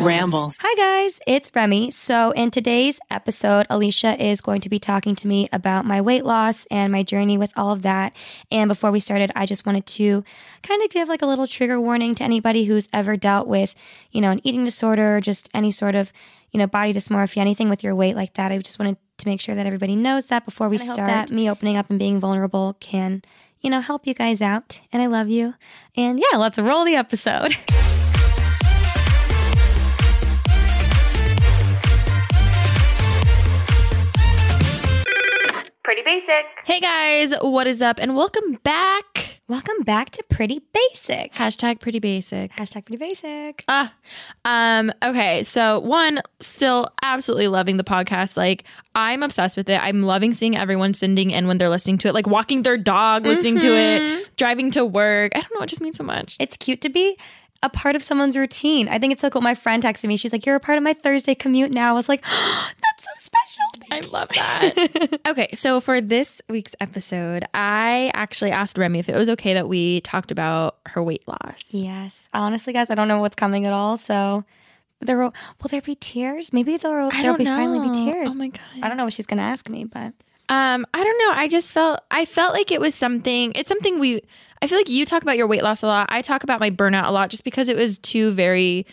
Ramble. Hi, guys, it's Remi. So, in today's episode, Alisha is going to be talking to me about my weight loss and my journey with all of that. And before we started, I just wanted to kind of give like a little trigger warning to anybody who's ever dealt with, you know, an eating disorder or just any sort of, you know, body dysmorphia, anything with your weight like that. I just wanted to make sure that everybody knows that before we And I hope start. that me opening up and being vulnerable can, you know, help you guys out. And I love you. And yeah, let's roll the episode. basic. Hey guys, what is up? And welcome back. Welcome back to Pretty Basic. Hashtag pretty basic. Hashtag Pretty Basic. Ah, um, okay. So one, still absolutely loving the podcast. Like I'm obsessed with it. I'm loving seeing everyone sending in when they're listening to it, like walking their dog, listening to it, driving to work. I don't know. It just means so much. It's cute to be a part of someone's routine. I think it's so cool. My friend texted me. She's like, "You're a part of my Thursday commute now." I was like, "That's so special." I Thank love that. okay, so for this week's episode, I actually asked Remi if it was okay that we talked about her weight loss. Yes, honestly, guys, I don't know what's coming at all. So, there will, will there be tears? Maybe there will. There'll be know. finally be tears. Oh my god. I don't know what she's gonna ask me, but Um, I don't know. I just felt I felt like it was something. It's something we. I feel like you talk about your weight loss a lot. I talk about my burnout a lot, just because it was two very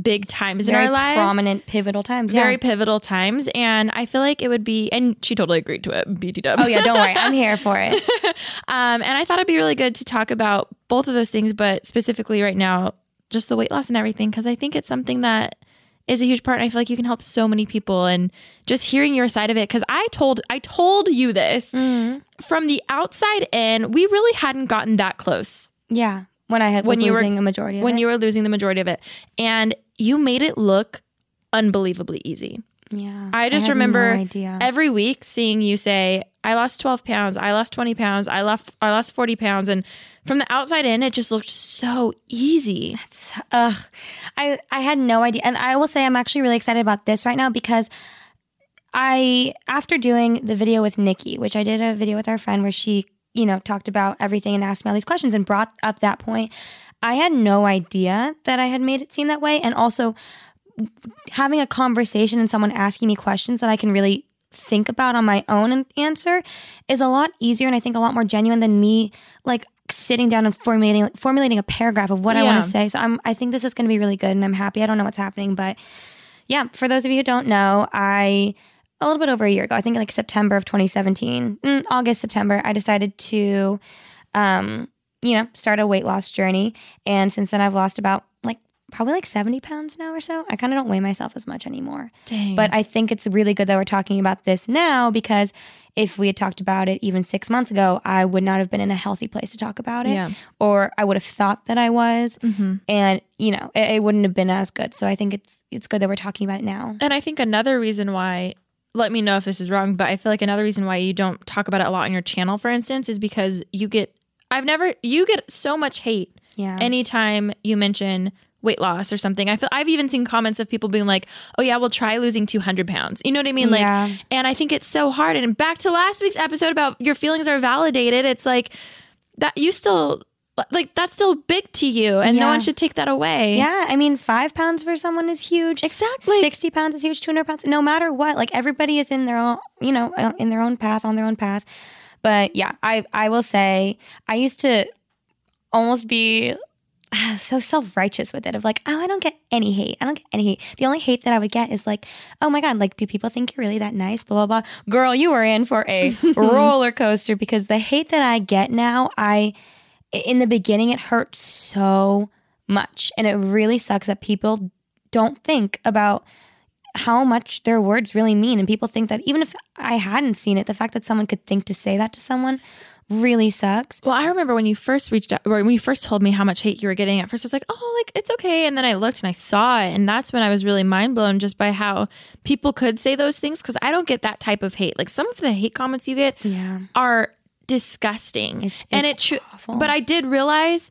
big times very in our lives, prominent, pivotal times. very yeah. pivotal times, and I feel like it would be. And she totally agreed to it. BT. Oh yeah, don't worry, I'm here for it. um, and I thought it'd be really good to talk about both of those things, but specifically right now, just the weight loss and everything, because I think it's something that is a huge part. And I feel like you can help so many people, and just hearing your side of it. Because I told I told you this mm-hmm. from the outside in, we really hadn't gotten that close Yeah, when I had When you were- losing a majority of when it. you were losing the majority of it, and you made it look unbelievably easy. yeah, I just had remember no every week seeing you say, "I lost twelve pounds. I lost twenty pounds. I lost I lost forty pounds," and from the outside in, it just looked so easy. Ugh, I I had no idea, and I will say I'm actually really excited about this right now because I after doing the video with Nikki, which I did a video with our friend where she you know talked about everything and asked me all these questions and brought up that point. I had no idea that I had made it seem that way, and also having a conversation and someone asking me questions that I can really think about on my own and answer is a lot easier and I think a lot more genuine than me like sitting down and formulating formulating a paragraph of what I want to say. So I'm I think this is going to be really good and I'm happy. I don't know what's happening, but yeah, for those of you who don't know, I a little bit over a year ago, I think like September of 2017, mm, August, September, I decided to um, you know, start a weight loss journey and since then I've lost about probably like 70 pounds now or so. I kind of don't weigh myself as much anymore. Dang. But I think it's really good that we're talking about this now because if we had talked about it even six months ago, I would not have been in a healthy place to talk about it. Yeah. Or I would have thought that I was. Mm-hmm. And, you know, it, it wouldn't have been as good. So I think it's it's good that we're talking about it now. And I think another reason why, let me know if this is wrong, but I feel like another reason why you don't talk about it a lot on your channel, for instance, is because you get, I've never, you get so much hate Yeah. anytime you mention weight loss or something. I feel I've even seen comments of people being like, "Oh yeah, we'll try losing 200 pounds." You know what I mean? Like, Yeah. and I think it's so hard. And back to last week's episode about your feelings are validated. It's like that you still like that's still big to you, and no one should take that away. Yeah, I mean, five pounds for someone is huge. Exactly. Sixty pounds is huge. Two hundred pounds, no matter what. Like everybody is in their own, you know, uh, in their own path, on their own path. But yeah, I I will say I used to almost be so self righteous with it of like, oh, I don't get any hate. I don't get any hate. The only hate that I would get is like, oh my God, like, do people think you're really that nice? Blah, blah, blah. Girl, you are in for a roller coaster because the hate that I get now, I, in the beginning, it hurt so much. And it really sucks that people don't think about how much their words really mean. And people think that even if I hadn't seen it, the fact that someone could think to say that to someone really sucks. Well, I remember when you first reached out, or when you first told me how much hate you were getting. At first, I was like, "Oh, like it's okay," and then I looked and I saw it, and that's when I was really mind blown just by how people could say those things. Because I don't get that type of hate. Like some of the hate comments you get Yeah. are disgusting, It's- and it's it. Tr- but I did realize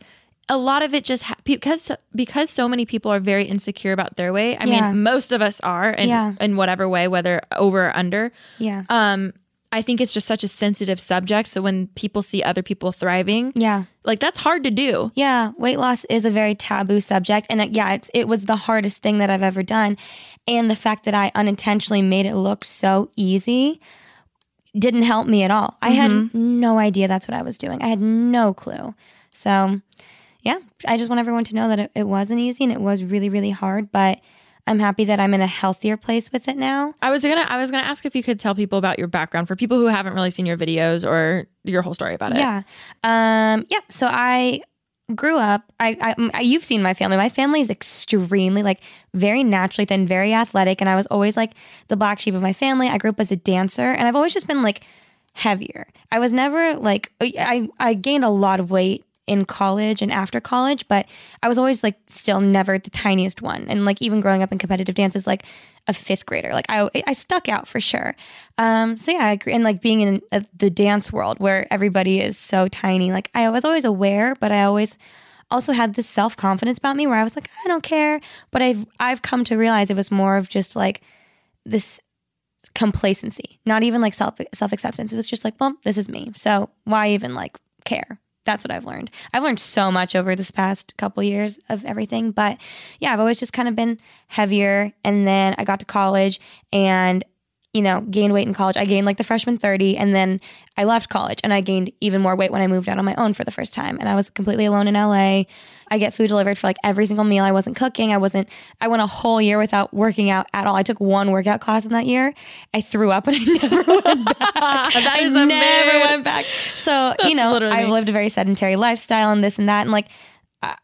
a lot of it just ha- because because so many people are very insecure about their weight. I Yeah. mean, most of us are, and Yeah. in whatever way, whether over or under. Yeah. Um, I think it's just such a sensitive subject. So when people see other people thriving, Yeah. like that's hard to do. Yeah, weight loss is a very taboo subject, and it, yeah, it's, it was the hardest thing that I've ever done, and the fact that I unintentionally made it look so easy didn't help me at all. I had mm-hmm. no idea that's what I was doing. I had no clue. So, yeah, I just want everyone to know that it, it wasn't easy and it was really, really hard, but I'm happy that I'm in a healthier place with it now. I was gonna I was gonna ask if you could tell people about your background for people who haven't really seen your videos or your whole story about it. Yeah. Um, yeah. So I grew up, I, I, I, you've seen my family. My family is extremely, like, very naturally thin, very athletic. And I was always like the black sheep of my family. I grew up as a dancer and I've always just been like heavier. I was never like, I, I gained a lot of weight in college and after college, but I was always like still never the tiniest one. And like even growing up in competitive dance is like a fifth grader, like I I stuck out for sure. Um, so yeah, I agree. And like being in uh, the dance world where everybody is so tiny, like I was always aware, but I always also had this self confidence about me where I was like, I don't care. But I've I've come to realize it was more of just like this complacency, not even like self self acceptance. It was just like, well, this is me. So why even like care? That's what I've learned. I've learned so much over this past couple years of everything. But yeah, I've always just kind of been heavier. And then I got to college and you know, gained weight in college. I gained like the freshman 30 and then I left college and I gained even more weight when I moved out on my own for the first time. And I was completely alone in LA. I get food delivered for like every single meal. I wasn't cooking. I wasn't, I went a whole year without working out at all. I took one workout class in that year. I threw up and I never went back. That I is never amazing. went back. So, you know, literally I've lived a very sedentary lifestyle and this and that. And like, I-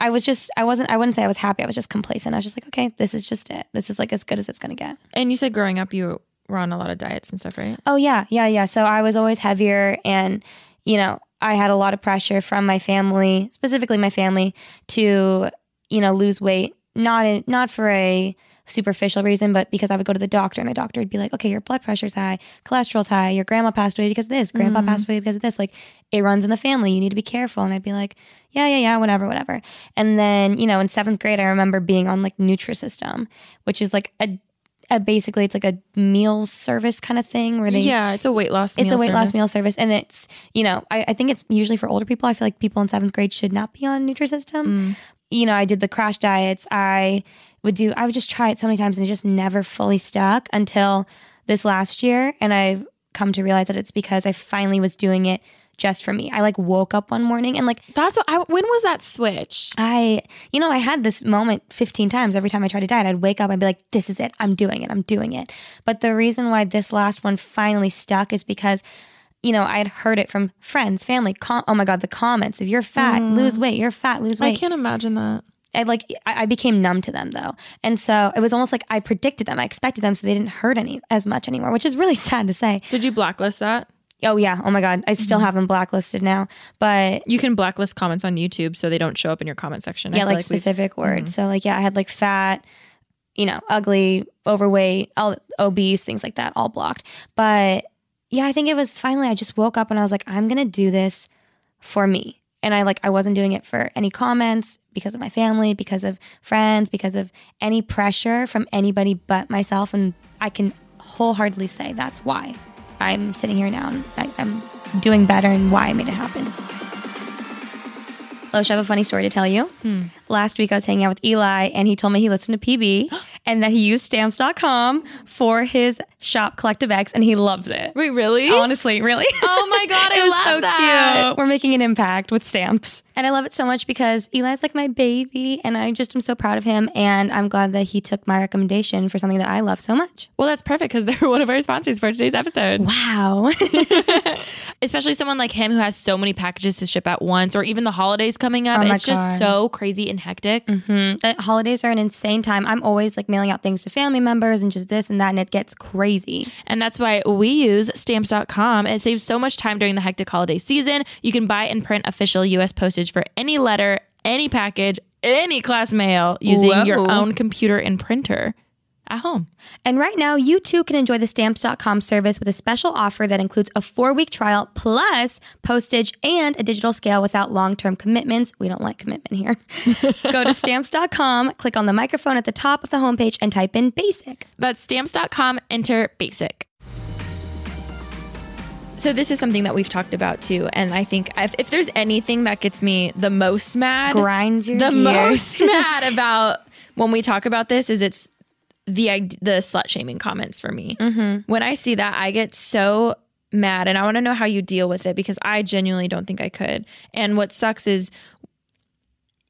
I was just, I wasn't, I wouldn't say I was happy. I was just complacent. I was just like, okay, this is just it. This is like as good as it's going to get. And you said growing up you were on a lot of diets and stuff, right? Oh yeah, yeah, yeah. So I was always heavier and you know, I had a lot of pressure from my family, specifically my family to, you know, lose weight, not in, not for a superficial reason, but because I would go to the doctor and the doctor would be like, "Okay, your blood pressure's high, cholesterol's high, your grandma passed away because of this, grandpa mm. passed away because of this. Like it runs in the family. You need to be careful." And I'd be like, "Yeah, yeah, yeah, whatever, whatever." And then, you know, in 7th grade I remember being on like Nutrisystem, which is like a a basically it's like a meal service kind of thing where they yeah, it's a weight loss. it's meal a weight loss service. meal service and it's you know I, I think it's usually for older people i feel like people in seventh grade should not be on nutrisystem Mm. you know i did the crash diets i would do i would just try it so many times and it just never fully stuck until this last year and i've come to realize that it's because i finally was doing it just for me i like woke up one morning and like That's what I. When was that switch? I, you know, I had this moment 15 times every time I tried to diet. I'd wake up, I'd be like, this is it. I'm doing it. I'm doing it. But the reason why this last one finally stuck is because, you know, I had heard it from friends, family. Com- oh my God, the comments. If you're fat, mm. lose weight. You're fat, lose weight." I can't imagine that. I like, I, I became numb to them though. And so it was almost like I predicted them. I expected them so they didn't hurt any as much anymore, which is really sad to say. Did you blacklist that? Oh yeah. Oh my God. I Mm-hmm. still have them blacklisted now. But You can blacklist comments on YouTube so they don't show up in your comment section. Yeah, like, we've- specific words. So like yeah, I had like fat, you know, ugly, overweight, obese, things like that, all blocked. But yeah, I think it was finally I just woke up and I was like, I'm gonna do this for me. And I like I wasn't doing it for any comments because of my family, because of friends, because of any pressure from anybody but myself. And I can wholeheartedly say that's why I'm sitting here now and I, I'm doing better and why I made it happen. Losh, I have a funny story to tell you. Hmm. Last week I was hanging out with Eli and he told me he listened to PB and that he used stamps.com for his shop Collective X, and he loves it. Wait, really? Honestly, really. Oh my god, I love so that. cute. We're making an impact with stamps. And I love it so much because Eli's like my baby and I just am so proud of him and I'm glad that he took my recommendation for something that I love so much. Well, that's perfect because they're one of our sponsors for today's episode. Wow. Especially someone like him who has so many packages to ship at once, or even the holidays coming up. Oh it's just so crazy and hectic. Mm, the holidays are an insane time. I'm always like mailing out things to family members and just this and that and it gets crazy. And that's why we use stamps.com. It saves so much time during the hectic holiday season. You can buy and print official US postage for any letter, any package, any class mail using your own computer and printer at home. And right now, you too can enjoy the stamps.com service with a special offer that includes a four week trial plus postage and a digital scale without long term commitments. We don't like commitment here. Go to stamps.com, click on the microphone at the top of the homepage, and type in basic. That's stamps.com, enter basic. So this is something that we've talked about too, and I think if, if there's anything that gets me the most mad, Grinds your the gears. most mad about when we talk about this is it's the the slut shaming comments for me. Mm-hmm. When I see that, I get so mad, and I want to know how you deal with it because I genuinely don't think I could. And what sucks is,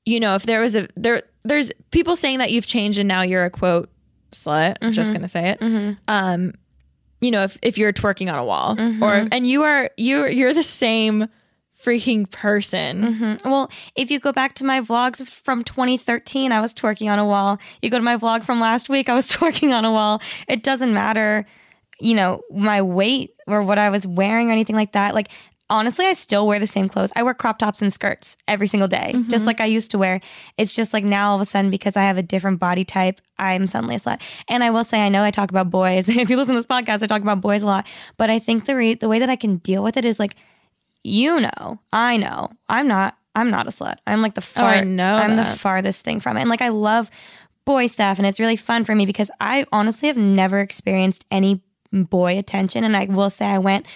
you know, if there was a there, there's people saying that you've changed and now you're a quote slut. I'm Mm-hmm. just gonna say it. Um, you know, if if you're twerking on a wall, Mm-hmm. or and you are you you're the same freaking person. Mm-hmm. Well, if you go back to my vlogs from 2013, I was twerking on a wall. You go to my vlog from last week, I was twerking on a wall. It doesn't matter, you know, my weight or what I was wearing or anything like that. Like, honestly, I still wear the same clothes. I wear crop tops and skirts every single day, just mm-hmm. like I used to wear. It's just like now all of a sudden, because I have a different body type, I'm suddenly a slut. And I will say, I know I talk about boys. if you listen to this podcast, I talk about boys a lot. But I think the re- the way that I can deal with it is like, you know, I know, I'm not, I'm not a slut. I'm like the oh, far, I know I'm that. the farthest thing from it. And like, I love boy stuff, and it's really fun for me because I honestly have never experienced any boy attention. And I will say, I went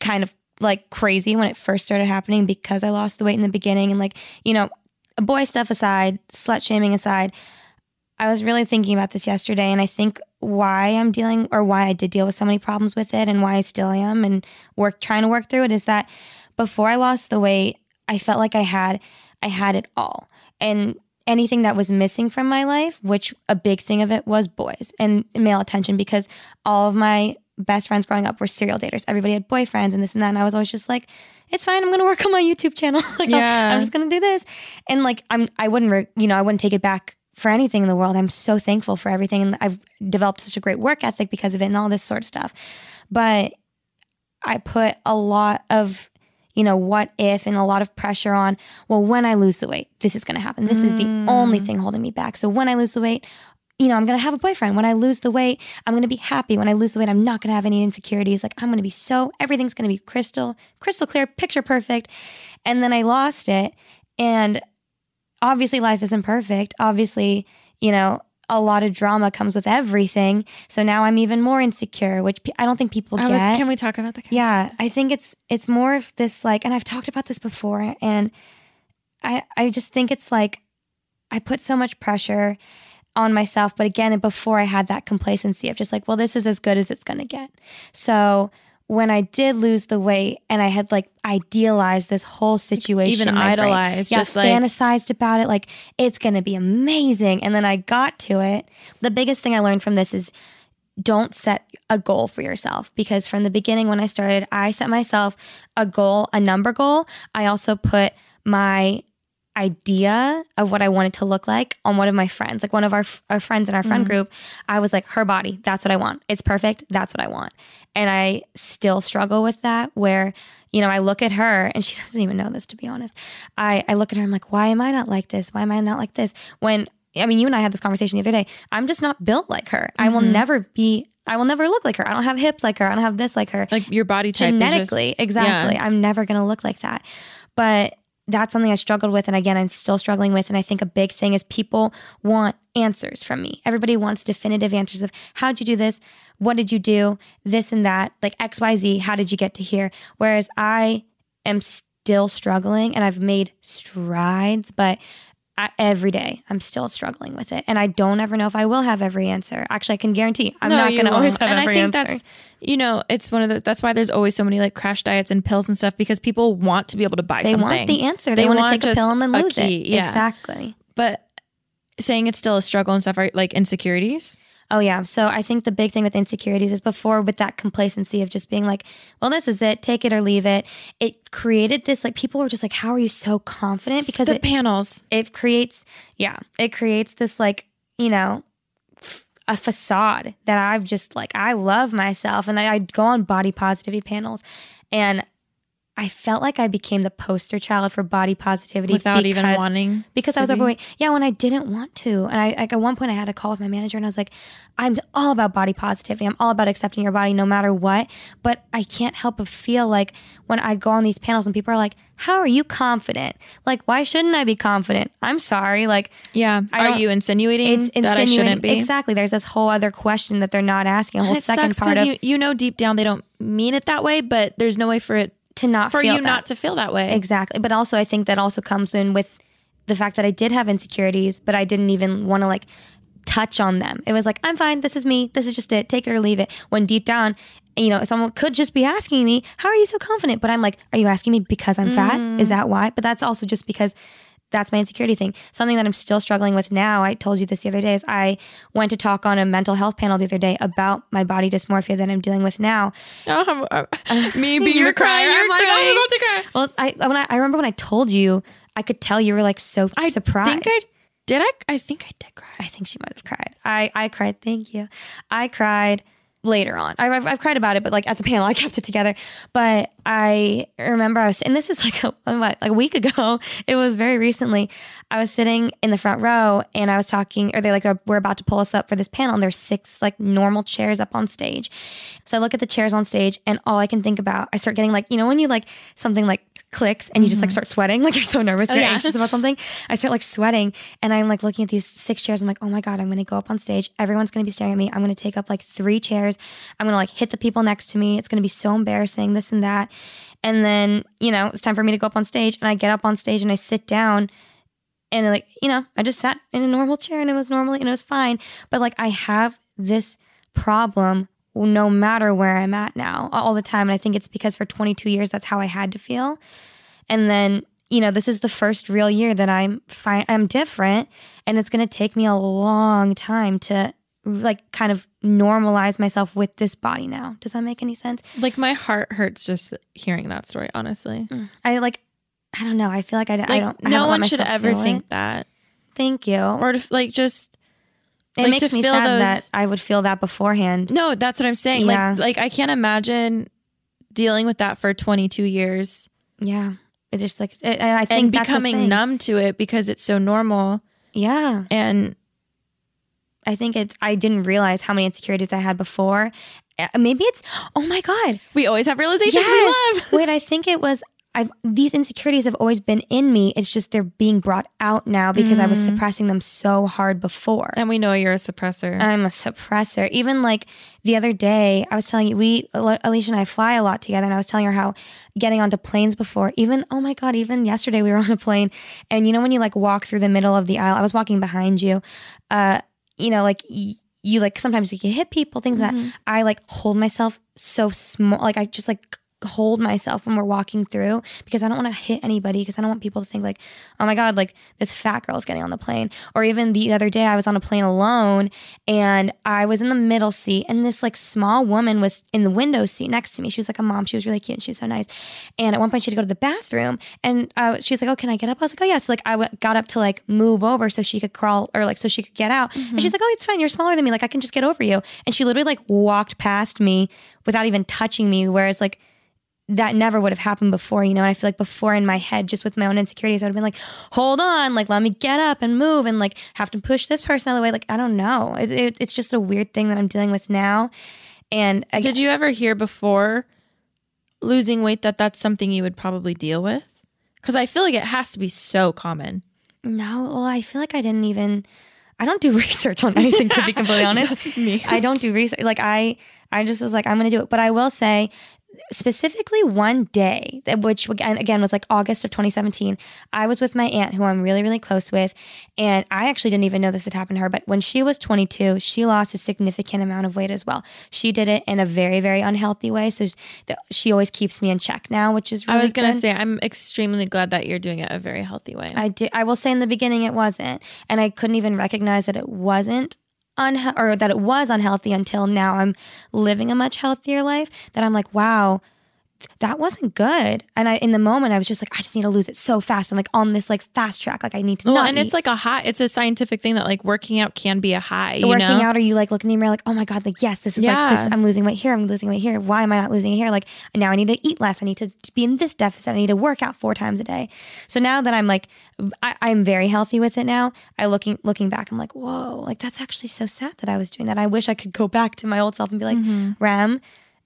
kind of like crazy when it first started happening because I lost the weight in the beginning. And like, you know, boy stuff aside, slut shaming aside, I was really thinking about this yesterday. And I think why I'm dealing or why I did deal with so many problems with it and why I still am and work trying to work through it is that before I lost the weight, I felt like I had I had it all. And anything that was missing from my life, which a big thing of it was boys and male attention because all of my best friends growing up were serial daters. Everybody had boyfriends and this and that. And I was always just like, it's fine. I'm going to work on my YouTube channel. like, Yeah. I'm just going to do this. And like, I'm, I wouldn't, re- you know, I wouldn't take it back for anything in the world. I'm so thankful for everything. And I've developed such a great work ethic because of it and all this sort of stuff. But I put a lot of, you know, what if and a lot of pressure on, well, when I lose the weight, this is going to happen. This is the mm. only thing holding me back. So when I lose the weight, you know, I'm going to have a boyfriend. When I lose the weight, I'm going to be happy. When I lose the weight, I'm not going to have any insecurities. Like I'm going to be so, everything's going to be crystal, crystal clear, picture perfect. And then I lost it. And obviously life isn't perfect. Obviously, you know, a lot of drama comes with everything. So now I'm even more insecure, which pe- I don't think people get. was, can we talk about that? Yeah, I think it's it's more of this like, and I've talked about this before, and I I just think it's like I put so much pressure on myself, but again, before I had that complacency of just like, well, this is as good as it's gonna get. So when I did lose the weight, and I had like idealized this whole situation, Even in my brain. idolized, yeah, just like- fantasized about it, like it's gonna be amazing, and then I got to it. The biggest thing I learned from this is don't set a goal for yourself because from the beginning when I started, I set myself a goal, a number goal. I also put my idea of what I wanted to look like on one of my friends, like one of our, our friends in our friend mm. group. I was like, her body, that's what I want. It's perfect. That's what I want. And I still struggle with that where, you know, I look at her and she doesn't even know this to be honest. I, I look at her, I'm like, why am I not like this? Why am I not like this? When I mean, you and I had this conversation the other day. I'm just not built like her. I will mm-hmm. never be. I will never look like her. I don't have hips like her. I don't have this like her. Like your body type is just- Genetically, exactly. Yeah. I'm never going to look like that. But that's something I struggled with, and again, I'm still struggling with. And I think a big thing is people want answers from me. Everybody wants definitive answers of how'd you do this, what did you do, this and that, like X, Y, Z. How did you get to here? Whereas I am still struggling, and I've made strides, but I, every day I'm still struggling with it, and I don't ever know if I will have every answer. Actually, I can guarantee I'm No, not going to always have and every I think answer. that's you know it's one of the that's why there's always so many like crash diets and pills and stuff because people want to be able to buy they something. want the answer. They, want to take a pill and then lose key. it. Yeah, Exactly. But saying it's still a struggle and stuff are like insecurities. Oh yeah. So I think the big thing with insecurities is before with that complacency of just being like, well, this is it, take it or leave it. It created this like people were just like, how are you so confident? Because The it, panels. it creates, yeah, it creates this like, you know, a facade that I've just like, I love myself. And I, I go on body positivity panels and I felt like I became the poster child for body positivity Without even wanting because I was be? overweight. Yeah, when I didn't want to, and I like at one point I had a call with my manager, and I was like, "I'm all about body positivity. I'm all about accepting your body no matter what." But I can't help but feel like when I go on these panels and people are like, "How are you confident? Like, why shouldn't I be confident?" I'm sorry, like. Yeah. Are you insinuating It's that I insinuating shouldn't be? exactly. There's this whole other question that they're not asking. A whole second part because of you you know deep down they don't mean it that way, but there's no way for it to not for you that. not to feel that way. Exactly. But also, I think that also comes in with the fact that I did have insecurities, but I didn't even want to like touch on them. It was like, I'm fine. This is me. This is just it. Take it or leave it. When deep down, you know, someone could just be asking me, How are you so confident? But I'm like, Are you asking me because I'm fat? Is mm. that why? But that's also just because. That's my insecurity thing. Something that I'm still struggling with now. I told you this the other day is I went to talk on a mental health panel the other day about my body dysmorphia that I'm dealing with now. Oh, I'm- I'm- uh, me being You're the crier, crying, you're I'm like, oh, crying. I'm about to cry. Well, I when I, I remember when I told you, I could tell you were like so I surprised. think I did. I I think I did cry. I think she might have cried. I I cried. Thank you. I cried later on. I, I've, I've cried about it, but like at the panel, I kept it together. But I remember I was, and this is like a, what, like a week ago. It was very recently. I was sitting in the front row and I was talking, or they like uh, we're about to pull us up for this panel, and there's six like normal chairs up on stage. So I look at the chairs on stage, and all I can think about, I start getting like, you know, when you like something like clicks and you just like mm-hmm. start sweating, like you're so nervous, oh, you're yeah. anxious about something. I start like sweating, and I'm like looking at these six chairs. I'm like, oh my god, I'm gonna go up on stage. Everyone's gonna be staring at me. I'm gonna take up like three chairs. I'm gonna like hit the people next to me. It's gonna be so embarrassing. This and that. And then you know it's time for me to go up on stage, and I get up on stage and I sit down and like you know i just sat in a normal chair and it was normally and it was fine. But like i have this problem no matter where i'm at now all the time and i think it's because for 22 years that's how i had to feel. And then you know this is the first real year that i'm fine i'm different and it's going to take me a long time to like kind of normalize myself with this body now does that make any sense Like my heart hurts just hearing that story. Honestly, mm. i like i don't know i feel like i, I don't I no one should ever think it. that, thank you or to like just it like, makes me feel sad those- that I would feel that beforehand. no. That's what I'm saying. Yeah. Like like I can't imagine dealing with that for 22 years Yeah, it just like, it, and I think and becoming numb to it because it's so normal Yeah, and I think it's. I didn't realize how many insecurities I had before. Uh, Maybe it's. Oh my god. we always have realizations Yes. we love. Wait, I think it was. I've these insecurities have always been in me. It's just they're being brought out now because I was Mm. suppressing them so hard before. And we know you're a suppressor. I'm a suppressor. Even like the other day, I was telling you, we, Alisha and I fly a lot together, and I was telling her how getting onto planes before, even, oh my God, even yesterday we were on a plane, and you know, when you like walk through the middle of the aisle, I was walking behind you, uh, you know, like, y- you like sometimes you can hit people, things like that. Mm-hmm. I like hold myself so small, like I just like hold myself when we're walking through because I don't want to hit anybody because I don't want people to think like, oh my God, like this fat girl is getting on the plane. Or even the other day I was on a plane alone and I was in the middle seat and this like small woman was in the window seat next to me. She was like a mom. She was really cute and she was so nice. And at one point she had to go to the bathroom and uh, she was like, oh, can I get up? I was like, oh yeah. So like I w- got up to like move over so she could crawl or like so she could get out. And she's like, oh, it's fine. You're smaller than me. Like I can just get over you. And she literally like walked past me without even touching me. Whereas like that never would have happened before, you know. And I feel like before in my head, just with my own insecurities, I would have been like, hold on, like let me get up and move and like have to push this person out of the way. Like, I don't know. It, it, it's just a weird thing that I'm dealing with now. And I, Did you ever hear before losing weight that that's something you would probably deal with? Because I feel like it has to be so common. no, well, I feel like I didn't even, I don't do research on anything to be completely honest. Me. I don't do research. Like I, I just was like, I'm going to do it. But I will say specifically one day that which again, again was like august of 2017 i was with my aunt who i'm really really close with and i actually didn't even know this had happened to her but when she was 22 she lost a significant amount of weight as well she did it in a very very unhealthy way so she always keeps me in check now which is really i was gonna good. say i'm extremely glad that you're doing it a very healthy way i do i will say in the beginning it wasn't and i couldn't even recognize that it wasn't unhe- or that it was unhealthy until now I'm living a much healthier life that I'm like, wow, that wasn't good. And I, in the moment, I was just like, I just need to lose it so fast. I'm like on this like fast track. Like I need to. Well, and eat. it's like a high. It's a scientific thing that like working out can be a high. You working know? out, or you like looking in the mirror, like, oh my god, like yes, this is Yeah. like this. I'm losing weight here. I'm losing weight here. Why am I not losing it here? Like now I need to eat less. I need to be in this deficit. I need to work out four times a day. So now that I'm like, I, I'm very healthy with it now. I looking looking back, I'm like, whoa, like that's actually so sad that I was doing that. I wish I could go back to my old self and be like, Mm-hmm. Ram,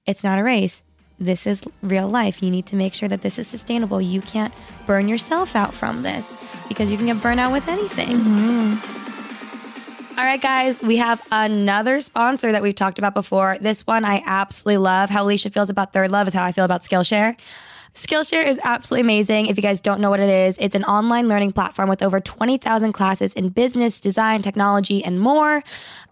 it's not a race. This is real life. You need to make sure that this is sustainable. You can't burn yourself out from this because you can get burnt out with anything. Mm-hmm. All right, guys, we have another sponsor that we've talked about before. This one I absolutely love. How Alisha feels about ThirdLove is how I feel about Skillshare. Skillshare is absolutely amazing. If you guys don't know what it is, it's an online learning platform with over 20,000 classes in business, design, technology, and more.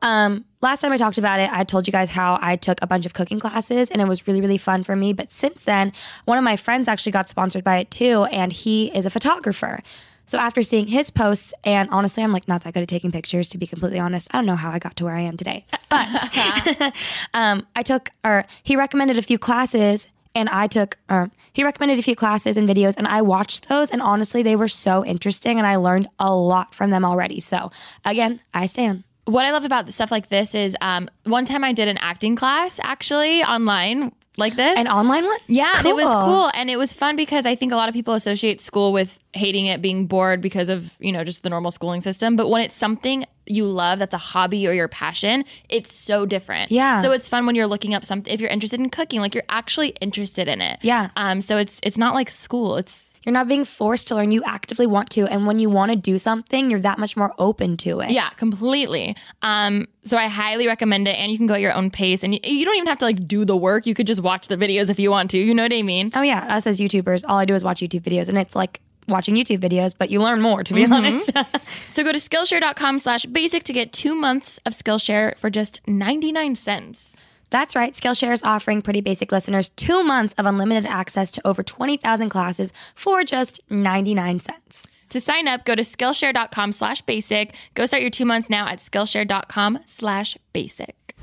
Um, last time I talked about it, I told you guys how I took a bunch of cooking classes and it was really, really fun for me. But since then, one of my friends actually got sponsored by it too, and he is a photographer. So after seeing his posts, and honestly, I'm like not that good at taking pictures, to be completely honest. I don't know how I got to where I am today, but um, I took, or he recommended a few classes, and I took, or he recommended a few classes and videos, and I watched those, and honestly, they were so interesting, and I learned a lot from them already. So again, I stand. what I love about stuff like this is um, one time I did an acting class actually online like this. An online one? yeah, and it was Cool. cool and it was fun because I think a lot of people associate school with hating it, being bored because of, you know, just the normal schooling system. But when it's something you love that's a hobby or your passion, it's so different. Yeah. So it's fun when you're looking up something if you're interested in cooking, like you're actually interested in it. Yeah. Um so it's it's not like school. It's You're not being forced to learn. You actively want to, and when you want to do something, you're that much more open to it. Yeah, completely. Um, so I highly recommend it, and you can go at your own pace, and you, you don't even have to like do the work. You could just watch the videos if you want to. You know what I mean? Oh yeah, us as YouTubers, all I do is watch YouTube videos, and it's like watching YouTube videos, but you learn more. To be mm-hmm. honest. So go to Skillshare.com slash basic to get two months of Skillshare for just ninety nine cents. That's right. Skillshare is offering Pretty Basic listeners two months of unlimited access to over 20,000 classes for just 99 cents. To sign up, go to Skillshare.com slash basic. Go start your two months now at Skillshare.com slash basic.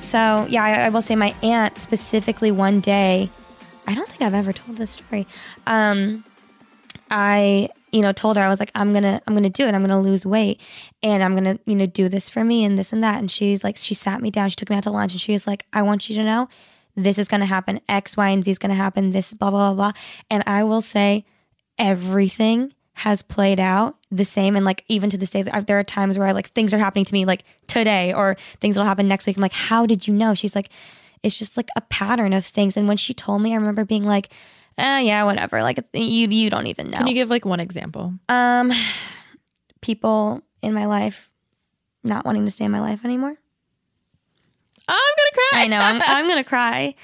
So, yeah, I, I will say my aunt specifically one day, I don't think I've ever told this story. Um, I, you know, told her I was like, I'm gonna, I'm gonna do it. I'm gonna lose weight, and I'm gonna, you know, do this for me and this and that. And she's like, she sat me down, she took me out to lunch, and she was like, I want you to know, this is gonna happen. X, Y, and Z is gonna happen. This, blah, blah, blah, blah. And I will say, everything has played out the same and like even to this day there are times where I like things are happening to me like today or things will happen next week I'm like how did you know she's like it's just like a pattern of things and when she told me I remember being like eh, yeah whatever like you you don't even know Can you give like one example? um people in my life not wanting to stay in my life anymore I'm gonna cry. I know I'm I'm gonna cry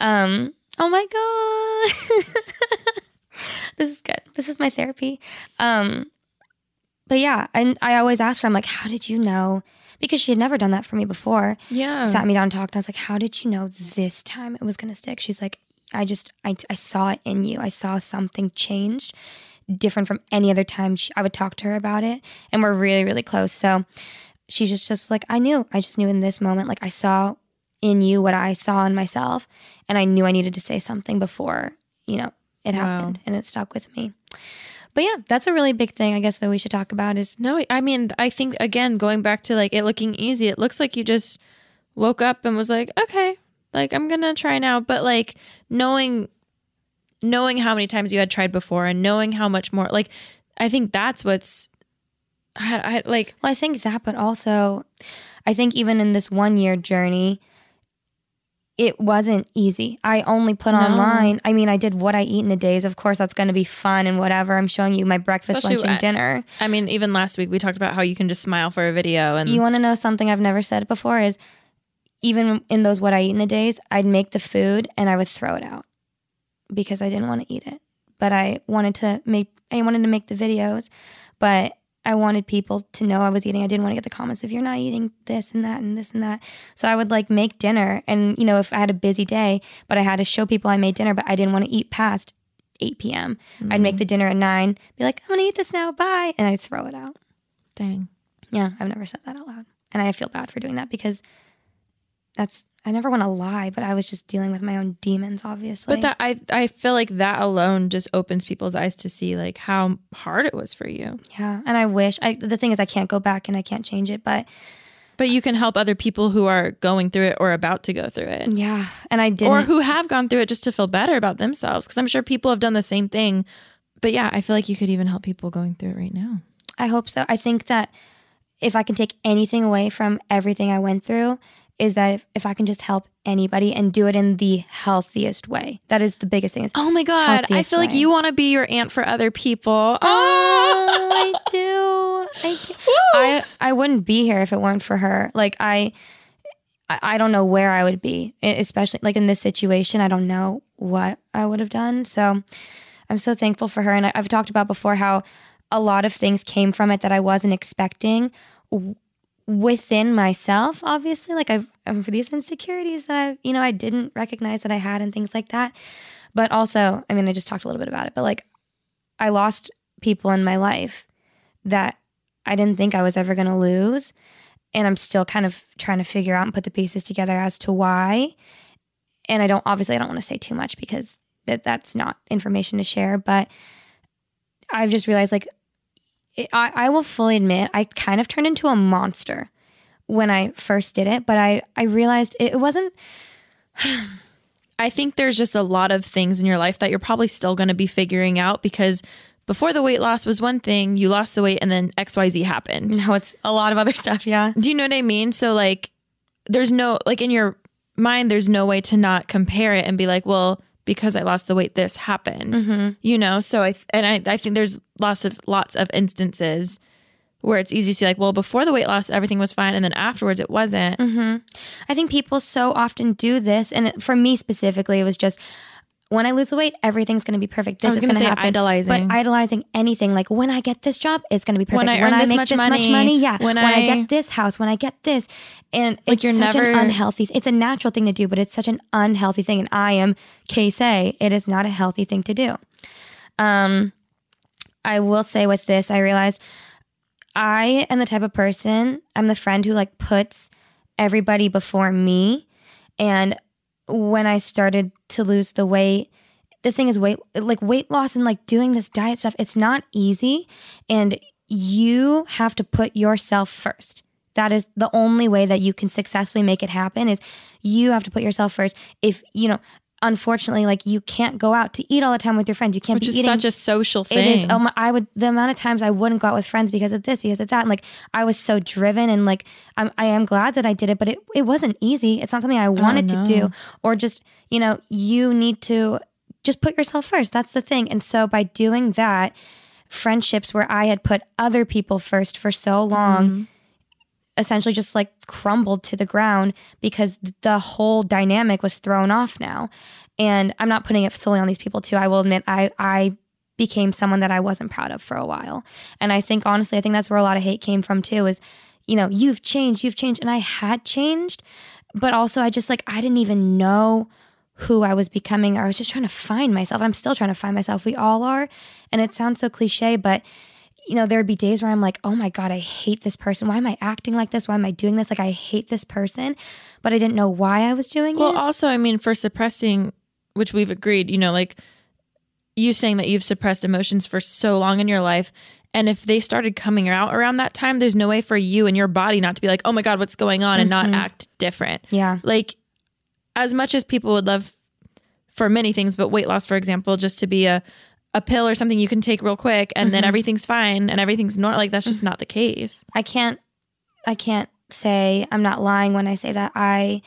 um oh my god this is good. This is my therapy. Um, but yeah, and I always ask her, I'm like, how did you know? Because she had never done that for me before. Yeah. Sat me down and talked. And I was like, how did you know this time it was going to stick? She's like, I just, I, I saw it in you. I saw something changed different from any other time she, I would talk to her about it. And we're really, really close. So she's just, just like, I knew, I just knew in this moment, like I saw in you what I saw in myself. And I knew I needed to say something before, you know, it happened and it stuck with me. But yeah, that's a really big thing I guess that we should talk about is No, I mean, I think again, going back to like it looking easy, it looks like you just woke up and was like, okay, like I'm gonna try now. But like knowing, knowing how many times you had tried before and knowing how much more, like I think that's what's, I, I like, Well, I think that, but also, I think even in this one year journey, it wasn't easy. I only put No. online. I mean, I did what I eat in a days. Of course, that's going to be fun and whatever. I'm showing you my breakfast, Especially lunch, and dinner. I mean, even last week we talked about how you can just smile for a video and You want to know something I've never said before is even in those what I eat in a days, I'd make the food and I would throw it out because I didn't want to eat it. But I wanted to make I wanted to make the videos, but I wanted people to know I was eating. I didn't want to get the comments if you're not eating this and that and this and that. So I would like make dinner and you know, if I had a busy day, but I had to show people I made dinner, but I didn't want to eat past 8 p.m. I'd make the mm. dinner at 9, be like, I'm gonna eat this now, bye. And I'd throw it out. Dang. Yeah, I've never said that out loud. And I feel bad for doing that because that's I never want to lie, but I was just dealing with my own demons, obviously. But that I I feel like that alone just opens people's eyes to see like how hard it was for you. yeah, and I wish I the thing is I can't go back and I can't change it, but But you can help other people who are going through it or about to go through it. yeah, and I didn't Or who have gone through it just to feel better about themselves. Because I'm sure people have done the same thing. But yeah, I feel like you could even help people going through it right now. I hope so. I think that if I can take anything away from everything I went through, is that if, if I can just help anybody and do it in the healthiest way. That is the biggest thing. Is, Oh my God. I feel like you want to be your aunt for other people. oh, I do. I do. I I wouldn't be here if it weren't for her. Like I, I don't know where I would be, especially like in this situation. I don't know what I would have done. So I'm so thankful for her. And I've talked about before how a lot of things came from it that I wasn't expecting within myself. Obviously, like I've, um, I've these insecurities that I, you know, I didn't recognize that I had and things like that. But also, I mean, I just talked a little bit about it. But like, I lost people in my life that I didn't think I was ever going to lose. And I'm still kind of trying to figure out and put the pieces together as to why. And I don't, obviously, I don't want to say too much because that that's not information to share. But I've just realized like, it, I, I will fully admit, I kind of turned into a monster when I first did it. But I, I realized it, it wasn't, I think there's just a lot of things in your life that you're probably still going to be figuring out because before the weight loss was one thing, you lost the weight and then XYZ happened. no, it's a lot of other stuff. Yeah. Do you know what I mean? So like there's no like in your mind there's no way to not compare it and be like, well, because I lost the weight this happened. Mm-hmm. You know? So I and I I think there's lots of lots of instances where it's easy to see like, well, before the weight loss everything was fine and then afterwards it wasn't. Mm-hmm. I think people so often do this, and it- for me specifically, it was just when I lose the weight, everything's going to be perfect. This is gonna going to say happen. idolizing. but idolizing anything like when I get this job, it's going to be perfect. When I earn this make much this much money, money, yeah. when When, I, I- get this house, when I get this, and Like, it's you're such never- an unhealthy. It's a natural thing to do, but it's such an unhealthy thing. And I am case A. It is not a healthy thing to do. Um, I will say with this, I realized I am the type of person, I'm the friend who like puts everybody before me. And when I started to lose the weight, the thing is weight like weight loss and like doing this diet stuff, it's not easy. And you have to put yourself first. That is the only way that you can successfully make it happen is you have to put yourself first. If you know, unfortunately, like you can't go out to eat all the time with your friends. You can't Which be is eating such a social thing. it is. Oh my, I would the amount of times I wouldn't go out with friends because of this, because of that. And like I was so driven, and like I'm, I am glad that I did it, but it it wasn't easy. It's not something I oh, wanted no. to do, or just you know you need to just put yourself first. That's the thing. And so by doing that, friendships where I had put other people first for so long. Mm-hmm. Essentially, just like crumbled to the ground because the whole dynamic was thrown off now. And I'm not putting it solely on these people too. I will admit, I I became someone that I wasn't proud of for a while. And I think honestly, I think that's where a lot of hate came from too is, you know, you've changed, you've changed. And I had changed, but also I just like, I didn't even know who I was becoming. I was just trying to find myself. I'm still trying to find myself. We all are. And it sounds so cliche, but you know, there would be days where I'm like, oh my God, I hate this person. Why am I acting like this? Why am I doing this? Like, I hate this person, but I didn't know why I was doing Well, it. Well, also, I mean, for suppressing, which we've agreed, you know, like you saying that you've suppressed emotions for so long in your life. And if they started coming out around that time, there's no way for you and your body not to be like, oh my God, what's going on and not mm-hmm. act different. Yeah. Like, as much as people would love for many things, but weight loss, for example, just to be a, a pill or something you can take real quick and then mm-hmm. everything's fine and everything's normal. Like, that's just mm-hmm. not the case. I can't I can't say I'm not lying when I say that I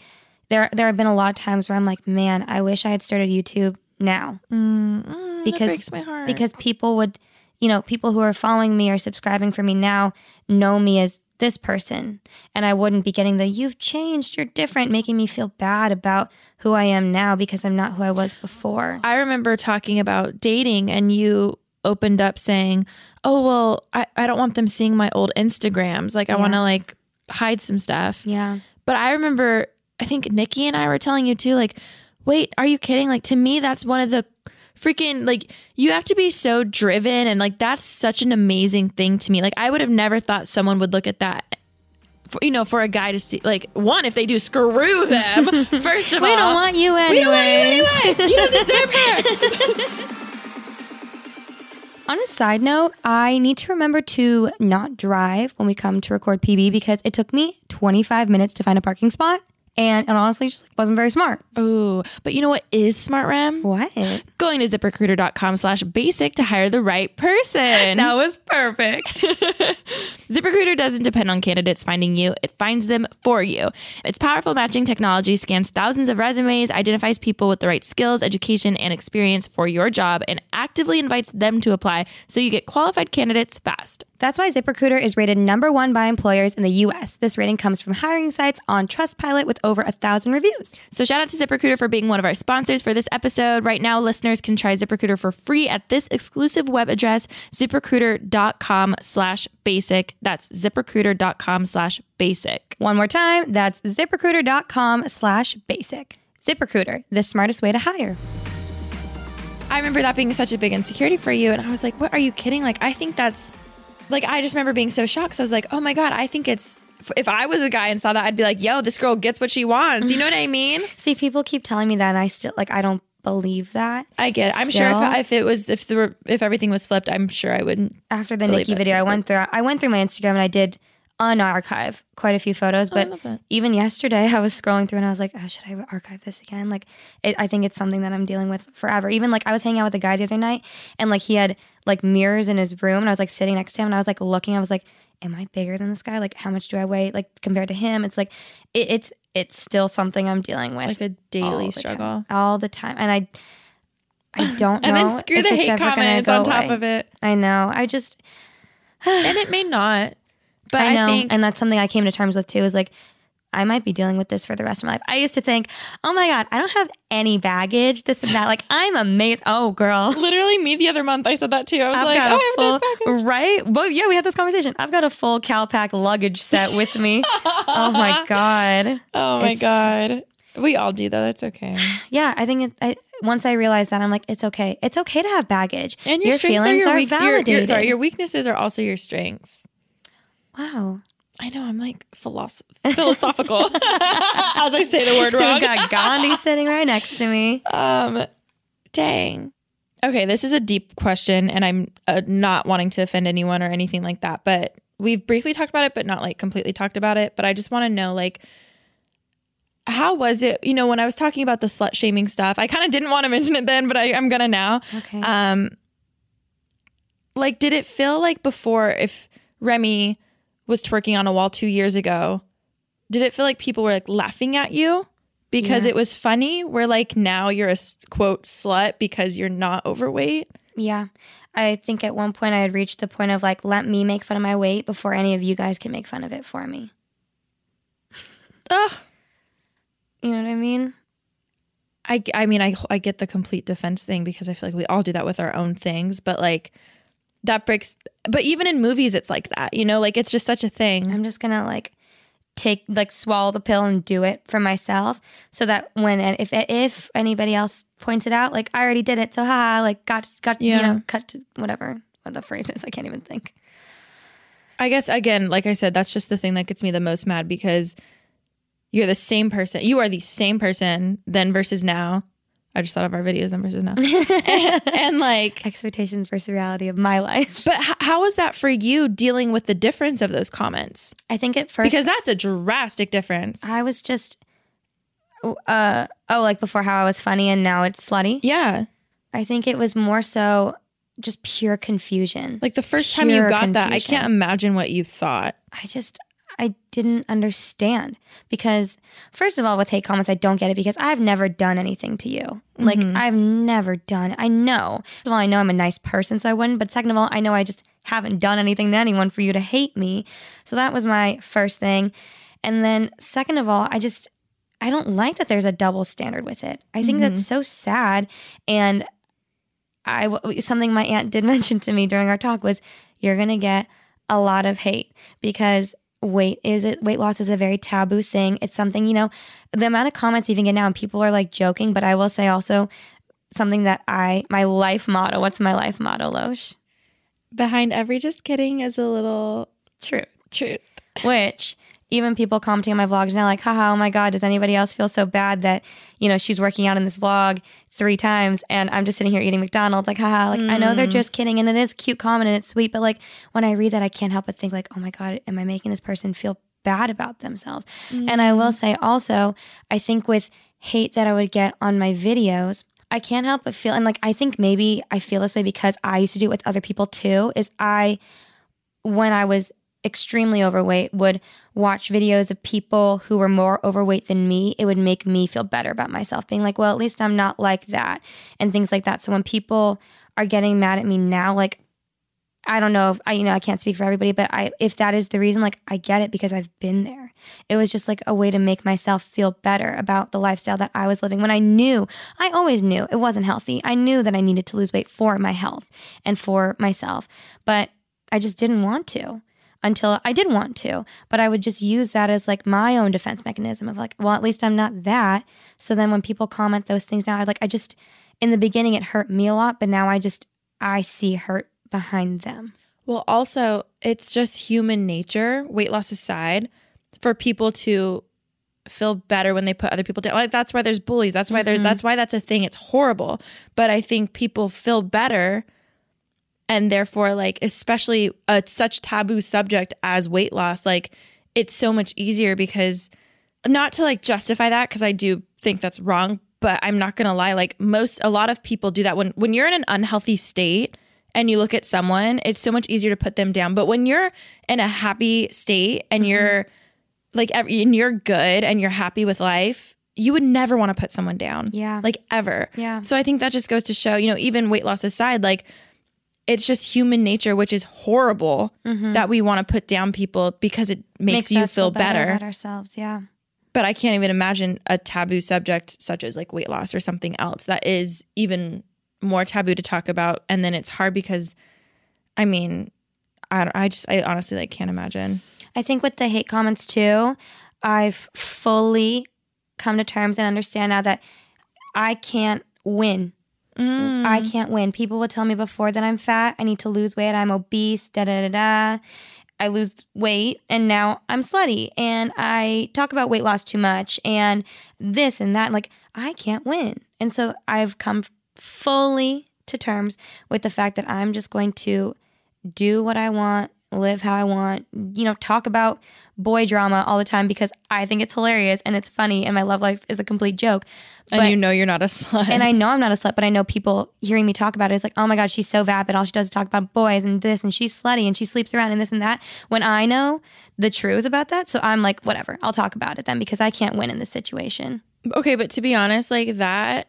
there there have been a lot of times where I'm like, man, I wish I had started YouTube now mm, mm, that because breaks my heart. because people would you know people who are following me or subscribing for me now know me as this person and I wouldn't be getting the you've changed, you're different, making me feel bad about who I am now because I'm not who I was before. I remember talking about dating and you opened up saying, Oh, well, I, I don't want them seeing my old Instagrams. Like, I Yeah. want to like hide some stuff. yeah. But I remember, I think Nikki and I were telling you too, like, wait, are you kidding? Like, to me, that's one of the freaking, like, you have to be so driven. And like, that's such an amazing thing to me. Like, I would have never thought someone would look at that. For, you know, for a guy to see, like, one, if they do, screw them. First of We all, don't want you anyway. we don't want you anyway. You don't deserve her. On a side note, I need to remember to not drive when we come to record PB because it took me 25 minutes to find a parking spot. And, and honestly, just like, wasn't very smart. Oh, but you know what is smart, Rem? What? Going to ziprecruiter.com slash basic to hire the right person. That was perfect. ZipRecruiter doesn't depend on candidates finding you, it finds them for you. Its powerful matching technology scans thousands of resumes, identifies people with the right skills, education, and experience for your job, and actively invites them to apply so you get qualified candidates fast. That's why ZipRecruiter is rated number one by employers in the US. This rating comes from hiring sites on Trustpilot with over a thousand reviews. So shout out to ZipRecruiter for being one of our sponsors for this episode. Right now, listeners can try ZipRecruiter for free at this exclusive web address, ziprecruiter.com slash basic. That's ziprecruiter.com slash basic. One more time, that's ziprecruiter.com slash basic. ZipRecruiter, the smartest way to hire. I remember that being such a big insecurity for you. And I was like, what are you kidding? Like, I think that's like, I just remember being so shocked. So I was like, oh my God, I think it's, if I was a guy and saw that, I'd be like, yo, this girl gets what she wants. You know what I mean? See, people keep telling me that, and I still, like, I don't believe that. I get it. I'm sure if, if it was, if were, if everything was flipped, I'm sure I wouldn't. After the Nikki video, I went through, I went through my Instagram and I did unarchive quite a few photos. Oh, But even yesterday, I was scrolling through and I was like, oh, should I archive this again? Like, it, I think it's something that I'm dealing with forever. Even like, I was hanging out with a guy the other night and like he had like mirrors in his room and I was like sitting next to him and I was like looking, I was like, am I bigger than this guy? Like, how much do I weigh? Like, compared to him? It's like, it, it's, it's still something I'm dealing with. Like a daily the struggle. time. all the time. And I, I don't know. And then screw the hate comments go on top away. of it. I know. I just, And it may not. But I, I know, think and that's something I came to terms with too. Is like, I might be dealing with this for the rest of my life. I used to think, oh my god, I don't have any baggage, this and that. Like I'm amazed. Oh, girl, literally me the other month, I said that too. I was I've like, got oh, a I have no full baggage. right. Well, yeah, we had this conversation. I've got a full Calpak luggage set with me. oh my god. Oh my It's- God. We all do though. That's okay. Yeah, I think it, I, once I realized that, I'm like, it's okay. It's okay to have baggage. And your, strengths feelings are your, are weak, your, validated. your sorry, your weaknesses are also your strengths. Wow. I know I'm like philosoph- philosophical as I say the word wrong. We've got Gandhi sitting right next to me. um, dang. Okay, this is a deep question, and I'm uh, not wanting to offend anyone or anything like that. But we've briefly talked about it, but not like completely talked about it. But I just want to know, like, how was it? You know, when I was talking about the slut shaming stuff, I kind of didn't want to mention it then, but I, I'm gonna now. Okay. Um, like, did it feel like before if Remi was twerking on a wall two years ago, did it feel like people were like laughing at you because Yeah. it was funny? Where like now you're a quote slut because you're not overweight? Yeah. I think at one point I had reached the point of like, let me make fun of my weight before any of you guys can make fun of it for me. Ugh. You know what I mean? I, I mean, I, I get the complete defense thing because I feel like we all do that with our own things, but like that breaks. But even in movies, it's like that, you know, like it's just such a thing. I'm just gonna like take like swallow the pill and do it for myself so that when if if anybody else points it out, like I already did it, so haha, like got got you know cut to whatever what the phrase is. I can't even think. I guess again, like I said, that's just the thing that gets me the most mad because you're the same person. You are the same person then versus now. I just thought of our videos then versus now. and, and, like, Expectations versus reality of my life. but h- how was that for you dealing with the difference of those comments? I think at first Because that's a drastic difference. I was just uh oh like before how I was funny and now it's slutty. yeah. I think it was more so just pure confusion. Like the first time you Pure got that, I can't imagine what you thought. I just I didn't understand because first of all with hate comments I don't get it because I've never done anything to you. Like mm-hmm. I've never done. I know. First of all, I know I'm a nice person so I wouldn't, but second of all, I know I just haven't done anything to anyone for you to hate me. So that was my first thing. And then second of all, I just I don't like that there's a double standard with it. I think that's mm-hmm. so sad and I something my aunt did mention to me during our talk was you're going to get a lot of hate because weight is it weight loss is a very taboo thing. It's something, you know, the amount of comments even get now and people are like joking, but I will say also something that I my life motto. What's my life motto, Loesch? Behind every just kidding is a little True. truth. Which even people commenting on my vlogs now, like, haha, oh my God, does anybody else feel so bad that, you know, she's working out in this vlog three times and I'm just sitting here eating McDonald's? Like, haha, like, I know they're mm. just kidding and it is cute comment and it's sweet, but like, when I read that, I can't help but think, like, oh my God, am I making this person feel bad about themselves? And I will mm. say also, I think with hate that I would get on my videos, I can't help but feel, and like, I think maybe I feel this way because I used to do it with other people too, is I, when I was extremely overweight would watch videos of people who were more overweight than me it would make me feel better about myself being like well at least i'm not like that and things like that. So when people are getting mad at me now like i don't know if i you know i can't speak for everybody but i if that is the reason like i get it because i've been there. It was just like a way to make myself feel better about the lifestyle that i was living when i knew i always knew it wasn't healthy. I knew that i needed to lose weight for my health and for myself but i just didn't want to until I did want to, but I would just use that as like my own defense mechanism of like, well, at least I'm not that. So then when people comment those things now, I like, I just, in the beginning, it hurt me a lot, but now I just, I see hurt behind them. Well, also, it's just human nature, weight loss aside, for people to feel better when they put other people down. Like that's why there's bullies. That's why there's mm-hmm. that's why that's a thing. It's horrible. But I think people feel better and therefore like especially a such taboo subject as weight loss, like it's so much easier because not to like justify that because I do think that's wrong, but I'm not going to lie like most a lot of people do that when when you're in an unhealthy state and you look at someone, it's so much easier to put them down. But when you're in a happy state and mm-hmm. you're like ev- and you're good and you're happy with life, you would never want to put someone down. Yeah. Like ever. Yeah. So I think that just goes to show, you know, even weight loss aside, like it's just human nature, which is horrible mm-hmm. that we want to put down people because it makes, you us feel, better. about ourselves. Yeah. But I can't even imagine a taboo subject such as like weight loss or something else that is even more taboo to talk about. And then it's hard because, I mean, I, don't- I just, I honestly like can't imagine. I think with the hate comments too, I've fully come to terms and understand now that I can't win. I mm. can't win. People would tell me before that I'm fat, I need to lose weight, I'm obese, da da da da. I lose weight and now I'm slutty and I talk about weight loss too much and this and that. Like, I can't win. And so I've come fully to terms with the fact that I'm just going to do what I want, live how I want, you know, talk about boy drama all the time because I think it's hilarious and it's funny and my love life is a complete joke. And you know you're not a slut. and I know I'm not a slut, but I know people hearing me talk about it is like, oh my God, she's so vapid. All she does is talk about boys and this, and she's slutty and she sleeps around and this and that. When I know the truth about that, so I'm like, whatever, I'll talk about it then because I can't win in this situation. okay, but to be honest, like that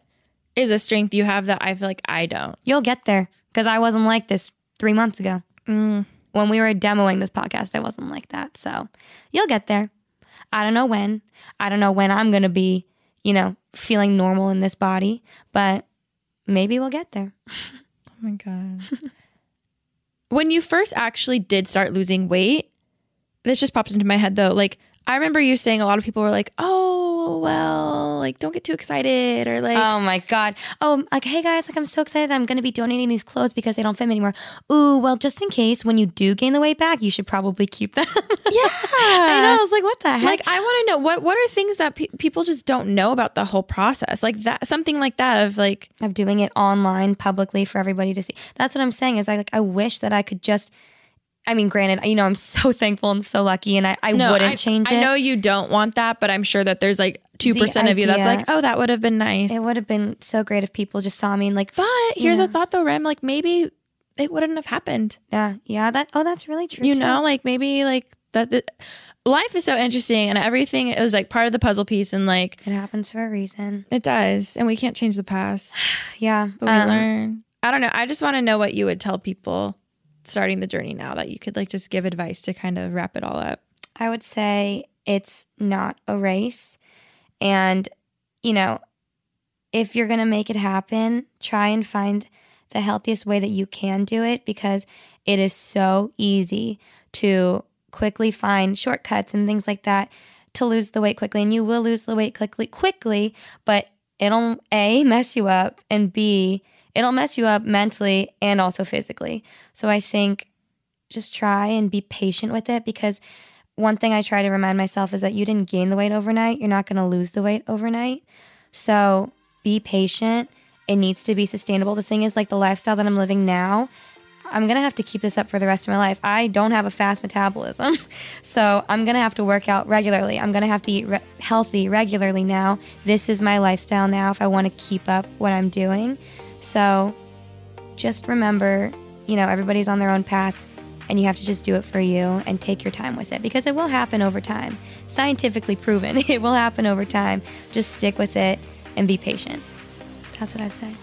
is a strength you have that I feel like I don't. You'll get there because I wasn't like this three months ago. Mm. When we were demoing this podcast, I wasn't like that. So you'll get there. I don't know when. I don't know when I'm going to be, you know, feeling normal in this body, but maybe we'll get there. Oh my God. when you first actually did start losing weight, this just popped into my head though. Like, I remember you saying a lot of people were like, oh, well, like, don't get too excited or like, Oh my god. Oh, like hey guys, like I'm so excited. I'm to be donating these clothes because they don't fit me anymore. Ooh, well, just in case when you do gain the weight back, you should probably keep them. yeah. I know. I was like, what the heck? Like, I want to know what what are things that pe- people just don't know about the whole process, like that, something like that of like, of doing it online publicly for everybody to see. That's what I'm saying. Is I like I wish that I could just. I mean, granted, you know, I'm so thankful and so lucky, and I, I no, wouldn't I, change it. I know you don't want that, but I'm sure that there's like two percent of you that's like, oh, that would have been nice. It would have been so great if people just saw me and like, but here's Yeah. a thought though, Rem, like maybe it wouldn't have happened. yeah, yeah, that. Oh, that's really true. you too. know like maybe like that, that life is so interesting and everything is like part of the puzzle piece and like It happens for a reason. it does and we can't change the past Yeah. but we um, learn i don't know i just want to know what you would tell people starting the journey now that you could like just give advice to kind of wrap it all up I would say it's not a race. And, you know, if you're going to make it happen, try and find the healthiest way that you can do it because it is so easy to quickly find shortcuts and things like that to lose the weight quickly. And you will lose the weight quickly, quickly, but it'll A, mess you up, and B, it'll mess you up mentally and also physically. So I think just try and be patient with it because one thing I try to remind myself is that you didn't gain the weight overnight. You're not going to lose the weight overnight. So be patient. It needs to be sustainable. The thing is, like the lifestyle that I'm living now, I'm going to have to keep this up for the rest of my life. I don't have a fast metabolism. So I'm going to have to work out regularly. I'm going to have to eat re- healthy regularly now. This is my lifestyle now if I want to keep up what I'm doing. So just remember, you know, everybody's on their own path and you have to just do it for you and take your time with it because it will happen over time. Scientifically proven, it will happen over time. Just stick with it and be patient. That's what I'd say.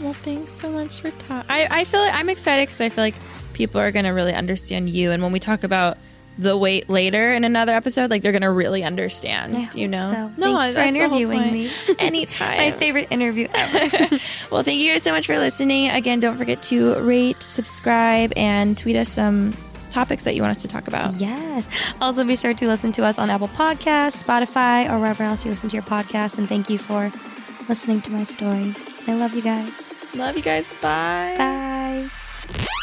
well thanks so much for talking I, feel I'm excited because I feel like people are going to really understand you and when we talk about the weight later in another episode like they're going to really understand I you know so. no Thanks for that's the whole interviewing me. anytime My favorite interview ever. well, thank you guys so much for listening. Again, don't forget to rate, subscribe, and tweet us some topics that you want us to talk about. yes. Also, be sure to listen to us on Apple Podcasts, Spotify, or wherever else you listen to your podcast. And thank you for listening to my story. I love you guys. Love you guys. Bye. Bye.